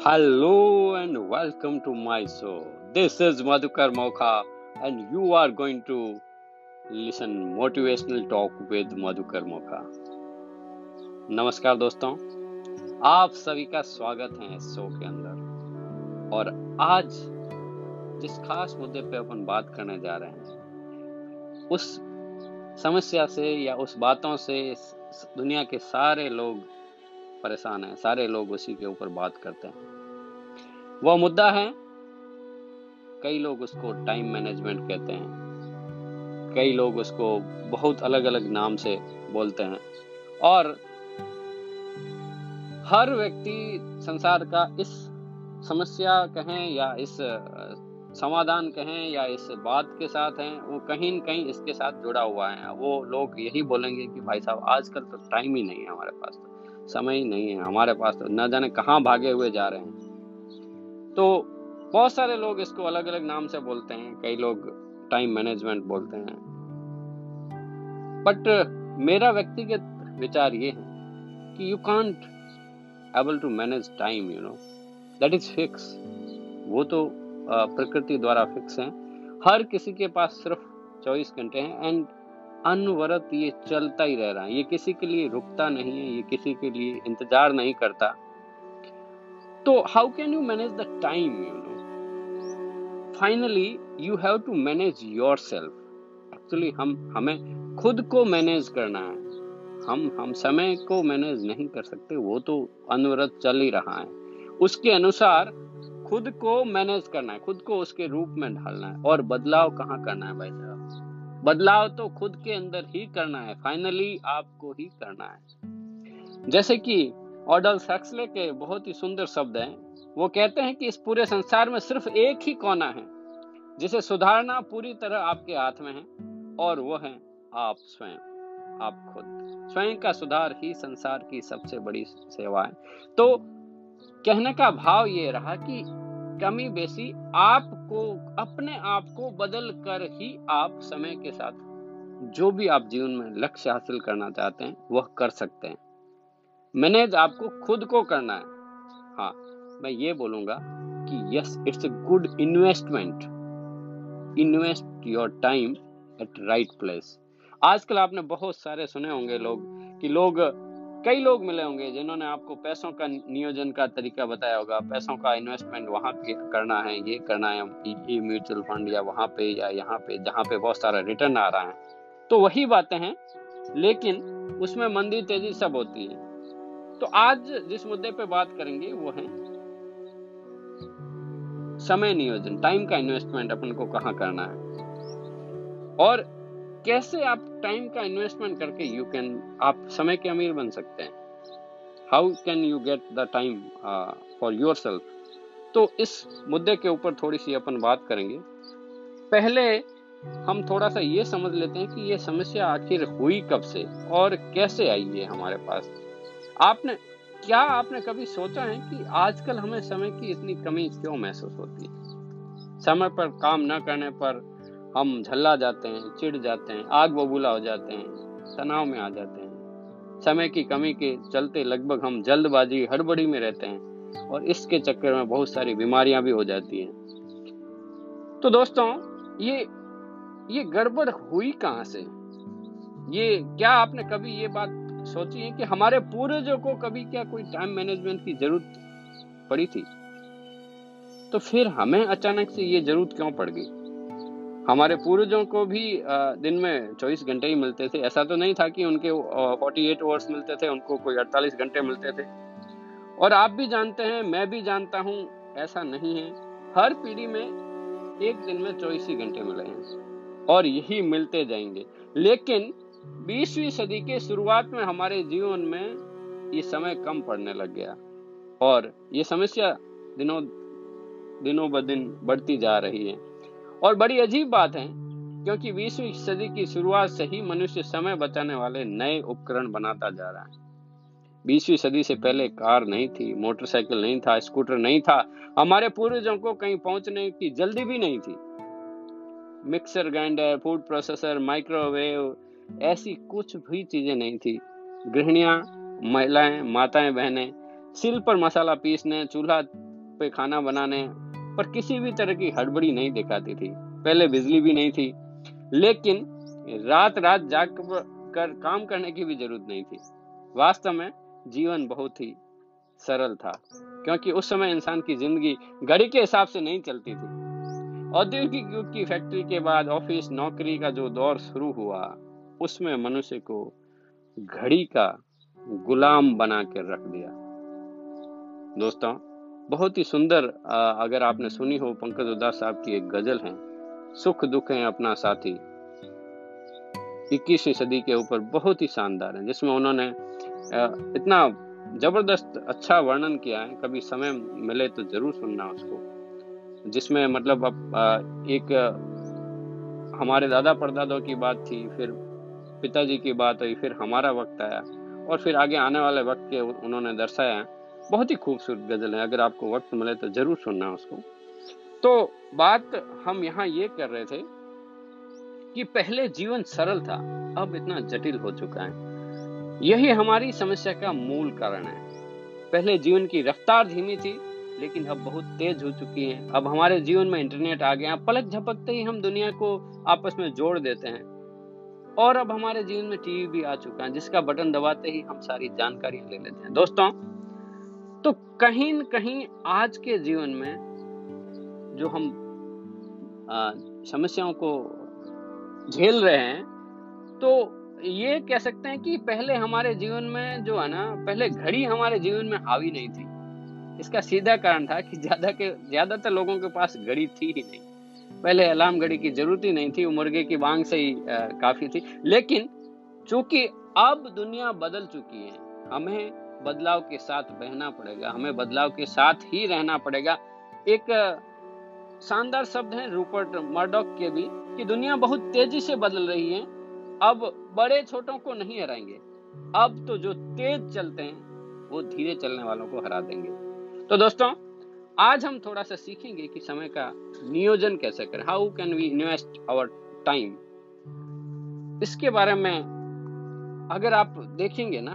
Hello and welcome to my show. This is Madhukar Mokha and you are going to listen motivational talk with Madhukar Mokha. नमस्कार दोस्तों आप सभी का स्वागत है इस शो के अंदर और आज जिस खास मुद्दे पे अपन बात करने जा रहे हैं उस समस्या से या उस बातों से दुनिया के सारे लोग परेशान हैं सारे लोग उसी के ऊपर बात करते हैं वह मुद्दा है। कई लोग उसको टाइम मैनेजमेंट कहते हैं। कई लोग उसको बहुत अलग अलग नाम से बोलते हैं। और हर व्यक्ति संसार का इस समस्या कहें या इस समाधान कहें या इस बात के साथ हैं, वो कहीं न कहीं इसके साथ जुड़ा हुआ है। वो लोग यही बोलेंगे कि भाई साहब, आजकल तो टाइम ही नहीं है हमारे पास तो। समय ही नहीं है हमारे पास तो। न जाने कहाँ भागे हुए जा रहे हैं। तो बहुत सारे लोग इसको अलग अलग नाम से बोलते हैं। कई लोग टाइम मैनेजमेंट बोलते हैं। बट मेरा व्यक्तिगत विचार ये है कि you can't able to manage time you know that is fix वो तो प्रकृति द्वारा फिक्स है। हर किसी के पास सिर्फ़ चौबीस घंटे हैं एंड अनवरत ये चलता ही रह रहा है। ये किसी के लिए रुकता नहीं है, ये किसी के लिए इंतज़ार नहीं करता। तो how can you manage the time you know finally you have to manage yourself actually हम, हमें खुद को मैनेज करना है। हम हम समय को मैनेज नहीं कर सकते, वो तो अनवरत चल ही रहा है। उसके अनुसार खुद को मैनेज करना है, खुद को उसके रूप में ढालना है। और बदलाव कहाँ करना है भाई साहब? बदलाव तो खुद के अंदर ही करना है। फाइनली आपको ही करना है। जैसे कि ऑडल सक्सले के बहुत ही सुंदर शब्द हैं। वो कहते हैं कि इस पूरे संसार में सिर्फ़ एक ही कोना है, जिसे सुधारना पूरी तरह आपके हाथ में है, और वो है आप स्वयं, आप खुद। स्वयं का सुधार ही संसार की सबसे बड़ी सेवा है। तो कहने का भाव ये रहा कि कमी बेसी आपको, अपने आप को बदल कर ही आप समय के साथ जो भी आप जीवन में लक्ष्य हासिल करना चाहते हैं, वह कर सकते हैं। मैनेज आपको खुद को करना है। हाँ मैं ये बोलूँगा कि yes it's a good investment invest your time at right place आजकल आपने बहुत सारे सुने होंगे लोग कि लोग, कई लोग मिले होंगे जिन्होंने आपको पैसों का नियोजन का तरीका बताया होगा। पैसों का इन्वेस्टमेंट वहाँ पे करना है, ये करना है, ये म्यूचुअल फंड या वहाँ पे या यहाँ पे, जहाँ पे बहुत सारा रिटर्न आ रहा है। तो वही बातें हैं, लेकिन उसमें मंदी तेज़ी सब होती है। तो आज जिस मुद्दे पे बात करेंगे वो है समय नियोजन टाइम का इन्वेस्टमेंट अपन को कहाँ करना है। और कैसे आप टाइम का इन्वेस्टमेंट करके यू कैन आप समय के अमीर बन सकते हैं। How can you get the time for yourself तो इस मुद्दे के ऊपर थोड़ी सी अपन बात करेंगे। पहले हम थोड़ा सा ये समझ लेते हैं कि ये समस्या आखिर हुई कब से और कैसे आई है हमारे पास। आपने, क्या आपने कभी सोचा है कि आजकल हमें समय की इतनी कमी क्यों महसूस होती है? समय पर काम न करने पर हम झल्ला जाते हैं, चिढ़ जाते हैं, आग बबूला हो जाते हैं, तनाव में आ जाते हैं। समय की कमी के चलते लगभग हम जल्दबाजी, हड़बड़ी में रहते हैं और इसके चक्कर में बहुत सारी बीमारियाँ भी हो जाती हैं। तो दोस्तों, ये ये गड़बड़ हुई कहाँ से? ये, क्या आपने कभी ये बात सोचिए कि हमारे पूर्वजों को कभी क्या कोई टाइम मैनेजमेंट की ज़रूरत पड़ी थी? तो फिर हमें अचानक से ये ज़रूरत क्यों पड़ गई? हमारे पूर्वजों को भी दिन में 24 घंटे ही मिलते थे। ऐसा तो नहीं था कि उनके 48 आवर्स मिलते थे, उनको कोई 48 घंटे मिलते थे। और आप भी जानते हैं, मैं भी जानता हूँ, ऐसा नहीं है। हर पीढ़ी में एक दिन में चौबीस ही घंटे मिले हैं। और यही मिलते जाएँगे। लेकिन बीसवीं सदी के शुरुआत में हमारे जीवन में ये समय कम पड़ने लग गया और ये समस्या दिनों दिनों ब दिन बढ़ती जा रही है। और बड़ी अजीब बात है, क्योंकि बीसवीं सदी की शुरुआत से ही मनुष्य समय बचाने वाले नए उपकरण बनाता जा रहा है। बीसवीं सदी से पहले कार नहीं थी, मोटरसाइकिल नहीं था, स्कूटर नहीं था, हमारे पूर्वजों को कहीं पहुँचने की जल्दी भी नहीं थी। Mixer, grinder, food processor, microwave ऐसी कुछ भी चीज़ें नहीं थी। गृहणियाँ, महिलाएँ, माताएँ, बहनें सिल पर मसाला पीसने, चूल्हा पे खाना बनाने, पर किसी भी तरह की हड़बड़ी नहीं दिखाती थी। पहले बिजली भी नहीं थी, लेकिन रात रात जाग कर काम करने की भी ज़रूरत नहीं थी। वास्तव में जीवन बहुत ही सरल था, क्योंकि उस समय इंसान की ज़िंदगी घड़ी के हिसाब से नहीं चलती थी। औद्योगिक युग की फैक्ट्री के बाद ऑफ़िस, नौकरी का जो दौर शुरू हुआ उसमें मनुष्य को घड़ी का गुलाम बना कर रख दिया। दोस्तों, बहुत ही सुंदर अगर आपने सुनी हो, पंकज उदास साहब की एक गज़ल है, सुख दुख है अपना साथी। इक्कीसवीं सदी के ऊपर बहुत ही शानदार है, जिसमें उन्होंने इतना ज़बरदस्त अच्छा वर्णन किया है, कभी समय मिले तो ज़रूर सुनना उसको। जिसमें मतलब अब एक हमारे दादा परदादों की बात थी, फिर पिताजी की बात हुई, फिर हमारा वक्त आया और फिर आगे आने वाले वक्त के उन्होंने दर्शाया, बहुत ही खूबसूरत गज़ल है, अगर आपको वक्त मिले तो ज़रूर सुनना उसको। तो बात हम यहाँ ये कर रहे थे कि पहले जीवन सरल था, अब इतना जटिल हो चुका है। यही हमारी समस्या का मूल कारण है। पहले जीवन की रफ्तार धीमी थी, लेकिन अब बहुत तेज हो चुकी है। अब हमारे जीवन में इंटरनेट आ गया, पलक झपकते ही हम दुनिया को आपस में जोड़ देते हैं। और अब हमारे जीवन में टीवी भी आ चुका है, जिसका बटन दबाते ही हम सारी जानकारियाँ ले लेते हैं। दोस्तों तो कहीं न कहीं आज के जीवन में जो हम समस्याओं को झेल रहे हैं तो ये कह सकते हैं कि पहले हमारे जीवन में जो है ना, पहले घड़ी हमारे जीवन में हावी नहीं थी। इसका सीधा कारण था कि ज़्यादा के, ज़्यादातर लोगों के पास घड़ी थी ही नहीं। पहले अलार्म घड़ी की ज़रूरत ही नहीं थी वो मुर्गे की बांग से ही आ, काफ़ी थी। लेकिन चूँकि अब दुनिया बदल चुकी है हमें बदलाव के साथ बहना पड़ेगा हमें बदलाव के साथ ही रहना पड़ेगा। एक शानदार शब्द है रूपर्ट मर्डॉक के भी कि दुनिया बहुत तेज़ी से बदल रही है अब बड़े छोटों को नहीं हराएँगे। अब तो जो तेज चलते हैं वो धीरे चलने वालों को हरा देंगे। तो दोस्तों आज हम थोड़ा सा सीखेंगे कि समय का नियोजन कैसे करें। How can we invest our time इसके बारे में अगर आप देखेंगे ना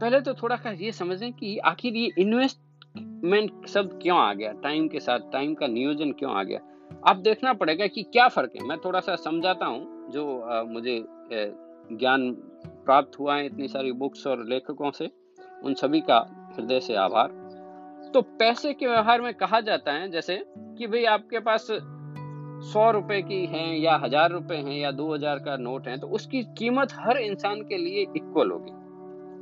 पहले तो थोड़ा सा ये समझें कि आखिर ये इन्वेस्ट मैंने शब्द क्यों आ गया? टाइम के साथ टाइम का नियोजन क्यों आ गया? आप देखना पड़ेगा कि क्या फ़र्क है। मैं थोड़ा सा समझाता हूँ जो आ, मुझे ज्ञान प्राप्त हुआ है इतनी सारी बुक्स और लेखकों से। उन सभी का हृदय से आभार। तो पैसे के व्यवहार में कहा जाता है, जैसे कि भाई आपके पास सौ रुपए की है या हज़ार रुपए हैं या दो हज़ार का नोट है तो उसकी कीमत हर इंसान के लिए इक्वल होगी।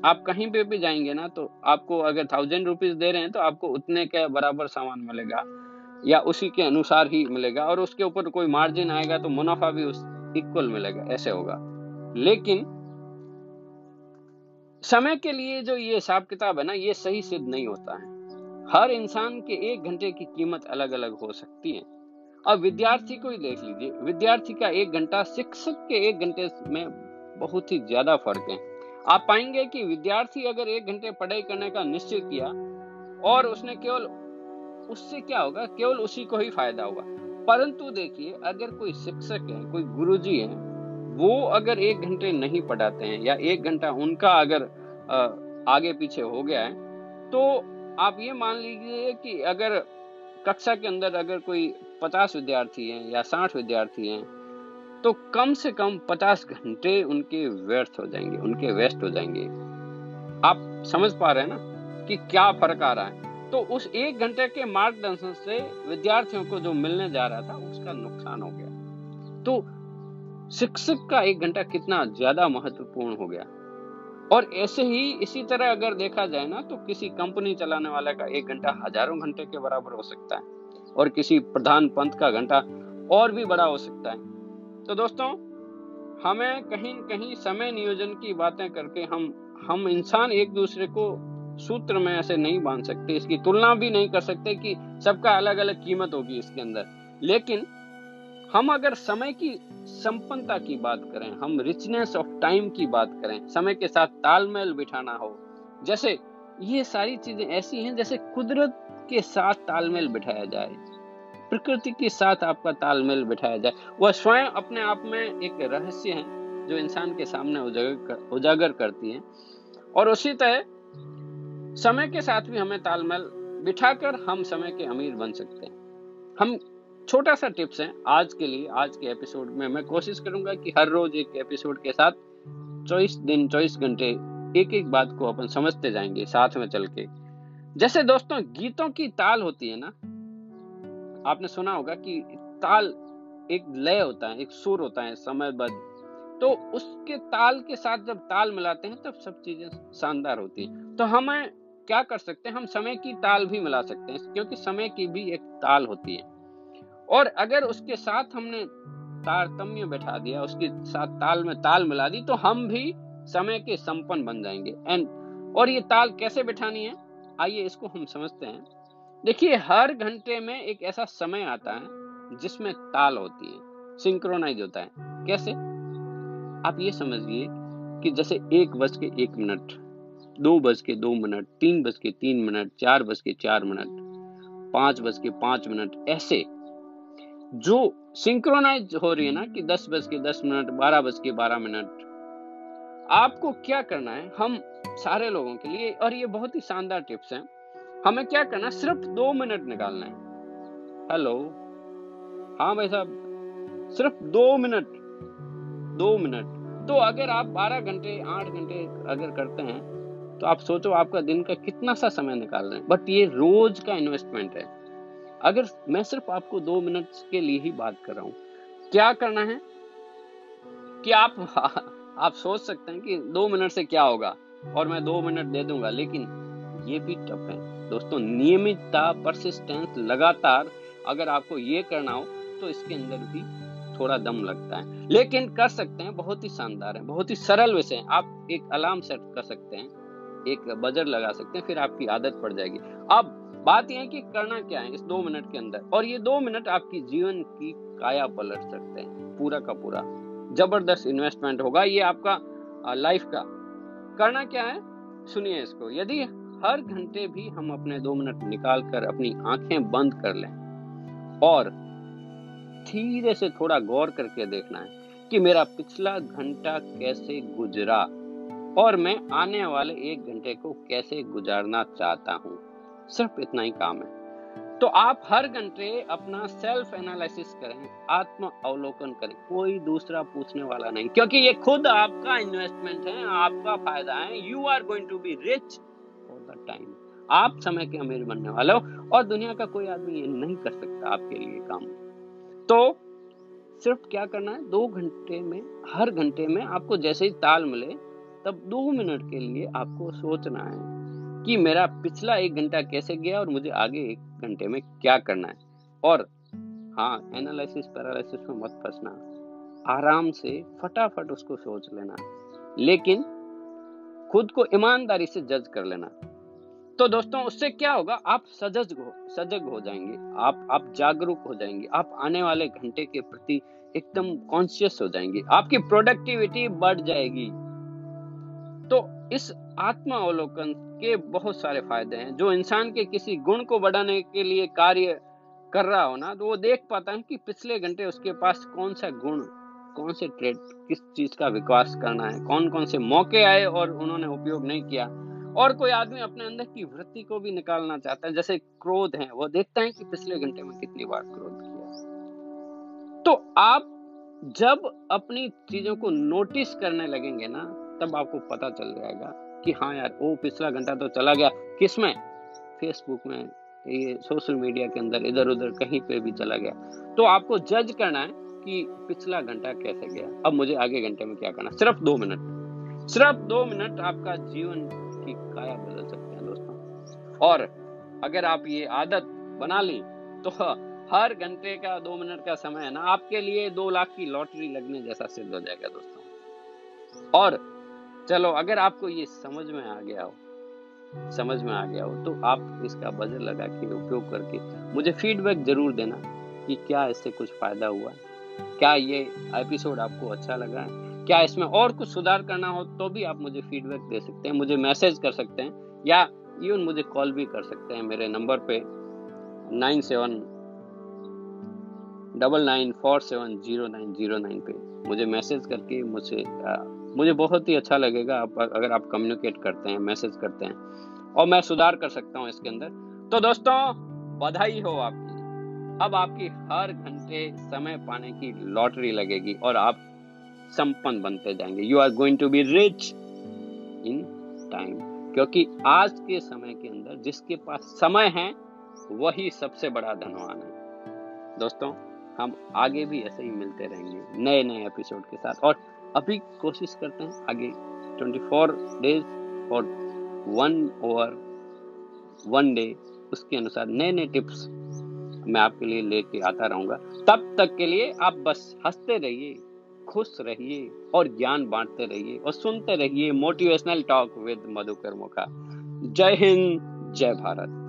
आप कहीं पे भी जाएँगे ना तो आपको अगर थाउज़ेंड रुपीज़ दे रहे हैं तो आपको उतने के बराबर सामान मिलेगा या उसी के अनुसार ही मिलेगा और उसके ऊपर कोई मार्जिन आएगा तो मुनाफा भी उस इक्वल मिलेगा, ऐसे होगा। लेकिन समय के लिए जो ये हिसाब किताब है ना, ये सही सिद्ध नहीं होता है। हर इंसान के एक घंटे की कीमत अलग अलग हो सकती है। अब विद्यार्थी को ही देख लीजिए, विद्यार्थी का एक घंटा शिक्षक के एक घंटे में बहुत ही ज़्यादा फ़र्क है। आप पाएँगे कि विद्यार्थी अगर एक घंटे पढ़ाई करने का निश्चय किया और उसने केवल उससे क्या होगा, केवल उसी को ही फ़ायदा होगा। परंतु देखिए, अगर कोई शिक्षक है, कोई गुरुजी है, वो अगर एक घंटे नहीं पढ़ाते हैं या एक घंटा उनका अगर आगे पीछे हो गया है तो आप ये मान लीजिए कि अगर कक्षा के अंदर अगर कोई पचास विद्यार्थी हैं या साठ विद्यार्थी हैं तो कम से कम पचास घंटे उनके व्यर्थ हो जाएँगे, उनके वेस्ट हो जाएँगे। आप समझ पा रहे हैं ना कि क्या फ़र्क आ रहा है? तो उस एक घंटे के मार्गदर्शन से विद्यार्थियों को जो मिलने जा रहा था, उसका नुकसान हो गया। तो शिक्षक का एक घंटा कितना ज़्यादा महत्वपूर्ण हो गया? और ऐसे ही इसी तरह अगर देखा जाए ना तो किसी कंपनी चलाने वाले का एक घंटा हज़ारों घंटे के बराबर हो सकता है, और किसी प्रधान पंथ का घंटा और भी बड़ा हो सकता है। तो दोस्तों, हमें कहीं कहीं समय नियोजन की बातें करके हम हम इंसान एक दूसरे को सूत्र में ऐसे नहीं बाँध सकते, इसकी तुलना भी नहीं कर सकते कि सबका अलग अलग कीमत होगी इसके अंदर। लेकिन हम अगर समय की संपन्नता की बात करें हम रिचनेस ऑफ़ टाइम की बात करें समय के साथ तालमेल बिठाना हो जैसे ये सारी चीज़ें ऐसी हैं जैसे कुदरत के साथ तालमेल बिठाया जाए प्रकृति के साथ आपका तालमेल बिठाया जाए। वह स्वयं अपने आप में एक रहस्य है जो इंसान के सामने उजागर कर, उजागर करती है। और उसी तरह समय के साथ भी हमें तालमेल बिठाकर हम समय के अमीर बन सकते हैं। हम छोटा सा टिप्स है। आज के लिए, आज के एपिसोड में मैं कोशिश करूँगा कि हर रोज एक एपिसोड के साथ चौबीस दिन, चौबीस घंटे एक एक बात को अपन समझते जाएँगे साथ में चल के। जैसे दोस्तों, गीतों की ताल होती है ना? आपने सुना होगा कि ताल एक लय होता है, एक सुर होता है, समयबद्ध। तो उसके ताल के साथ जब ताल मिलाते हैं, तब सब चीज़ें शानदार होती हैं। तो हमें क्या कर सकते हैं? हम समय की ताल भी मिला सकते हैं, क्योंकि समय की भी एक ताल होती है। और अगर उसके साथ हमने तारतम्य बैठा दिया, उसके साथ ताल में ताल मिला दी तो हम भी समय के संपन्न बन जाएँगे। एंड और ये ताल कैसे बैठानी है? आइए इसको हम समझते हैं। देखिए, हर घंटे में एक ऐसा समय आता है जिसमें ताल होती है सिंक्रोनाइज होता है। कैसे? आप ये समझिए कि जैसे एक बज के एक मिनट, दो बज के दो मिनट, तीन बज के तीन मिनट, चार बज के चार मिनट, पाँच बज के पाँच मिनट, ऐसे जो सिंक्रोनाइज हो रही है ना कि दस बज के दस मिनट बारह बज के बारह मिनट। आपको क्या करना है हम सारे लोगों के लिए और ये बहुत ही शानदार टिप्स हैं हमें क्या करना सिर्फ़ दो मिनट निकालना है। हेलो हाँ भाई साहब सिर्फ़ दो मिनट दो मिनट। तो अगर आप बारह घंटे आठ घंटे अगर करते हैं तो आप सोचो आपका दिन का कितना सा समय निकाल रहे हैं बट ये रोज का इन्वेस्टमेंट है। अगर मैं सिर्फ़ आपको दो मिनट के लिए ही बात कर रहा हूँ, क्या करना है? कि आप आप सोच सकते हैं कि दो मिनट से क्या होगा, और मैं दो मिनट दे दूँगा, लेकिन ये भी टफ है। दोस्तों, नियमितता परसिस्टेंस लगातार अगर आपको ये करना हो तो इसके अंदर भी थोड़ा दम लगता है। लेकिन कर सकते हैं, बहुत ही शानदार है, बहुत ही सरल विषय है। आप एक अलार्म सेट कर सकते हैं, एक बजर लगा सकते हैं, फिर आपकी आदत पड़ जाएगी। अब बात यह है कि करना क्या है इस दो मिनट के अंदर? और ये दो मिनट आपकी जीवन की काया पलट सकते हैं, पूरा का पूरा। ज़बरदस्त इन्वेस्टमेंट होगा ये आपका लाइफ का। करना क्या है? सुनिए इसको। यदि हर घंटे भी हम अपने दो मिनट निकाल कर अपनी आँखें बंद कर लें, और धीरे से थोड़ा गौर करके देखना है कि मेरा पिछला घंटा कैसे गुजरा, और मैं आने वाले एक घंटे को कैसे गुजारना चाहता हूँ। सिर्फ़ इतना ही काम है। तो आप हर घंटे अपना सेल्फ एनालिसिस करें, आत्म अवलोकन करें, कोई दूसरा पूछने वाला नहीं। क्योंकि ये खुद आपका इन्वेस्टमेंट है, आपका फ़ायदा है। You are going to be rich for the time आप समय के अमीर बनने वाले हो और दुनिया का कोई आदमी ये नहीं कर सकता आपके लिए काम। तो सिर्फ़ क्या करना है? दो घंटे में, हर घंटे में आपको जैसे ही ताल मिले, तब दो मिनट के लिए आपको सोचना है। कि मेरा पिछला एक घंटा कैसे गया और मुझे आगे एक घंटे में क्या करना है? और हाँ एनालिसिस पैरालिसिस में मत फंसना। आराम से फटाफट उसको सोच लेना। लेकिन खुद को ईमानदारी से जज कर लेना। तो दोस्तों, उससे क्या होगा? आप सजग हो सजग हो जाएँगे। आप आप जागरूक हो जाएँगे। आप आने वाले घंटे के प्रति एकदम कॉन्शियस हो जाएँगे। आपकी प्रोडक्टिविटी बढ़ जाएगी। तो इस आत्मा अवलोकन के बहुत सारे फ़ायदे हैं। जो इंसान के किसी गुण को बढ़ाने के लिए कार्य कर रहा हो ना तो वो देख पाता है कि पिछले घंटे उसके पास कौन सा गुण, कौन से ट्रेड किस चीज़ का विकास करना है कौन कौन से मौके आए और उन्होंने उपयोग नहीं किया। और कोई आदमी अपने अंदर की वृत्ति को भी निकालना चाहता है, जैसे क्रोध है, वो देखता है कि पिछले घंटे में कितनी बार क्रोध किया। तो आप जब अपनी चीज़ों को नोटिस करने लगेंगे ना तब आपको पता चल जाएगा कि हाँ यार वो पिछला घंटा तो चला गया। किसमें? फेसबुक में, ये सोशल मीडिया के अंदर इधर उधर कहीं पे भी चला गया। तो आपको जज करना है कि पिछला घंटा कैसे गया। अब मुझे आगे घंटे में क्या करना सिर्फ़ दो मिनट। सिर्फ़ दो मिनट आपका जीवन की काया बदल सकते हैं दोस्तों। और अगर आप ये आदत बना ली तो हर घंटे का दो मिनट का समय है ना, आपके लिए दो लाख की लॉटरी लगने जैसा सिद्ध हो जाएगा दोस्तों। और चलो, अगर आपको ये समझ में आ गया हो, समझ में आ गया हो तो आप इसका बजट लगा के उपयोग करके मुझे फीडबैक ज़रूर देना कि क्या इससे कुछ फ़ायदा हुआ क्या ये एपिसोड आपको अच्छा लगा है? क्या इसमें और कुछ सुधार करना हो तो भी आप मुझे फीडबैक दे सकते हैं, मुझे मैसेज कर सकते हैं, या इवन मुझे कॉल भी कर सकते हैं मेरे नंबर पे nine seven double nine four seven zero nine zero nine पे। मुझे मैसेज करके, मुझे मुझे बहुत ही अच्छा लगेगा आप अगर आप कम्युनिकेट करते हैं मैसेज करते हैं। और मैं सुधार कर सकता हूँ इसके अंदर। तो दोस्तों, बधाई हो आपकी। अब आपकी हर घंटे समय पाने की लॉटरी लगेगी और आप संपन्न बनते जाएँगे। You are going to be rich in time क्योंकि आज के समय के अंदर जिसके पास समय है, वही सबसे बड़ा धनवान है। दोस्तों, हम आगे भी ऐसे ही मिलते रहेंगे नए नए एपिसोड के साथ। और अभी कोशिश करते हैं आगे। 24 डेज़ और वन ओवर, वन डे, उसके अनुसार नए नए टिप्स मैं आपके लिए लेके आता रहूँगा। तब तक के लिए आप बस हँसते रहिए, खुश रहिए और ज्ञान बांटते रहिए और सुनते रहिए मोटिवेशनल टॉक विद मधुकर मुखा। जय हिंद, जय भारत।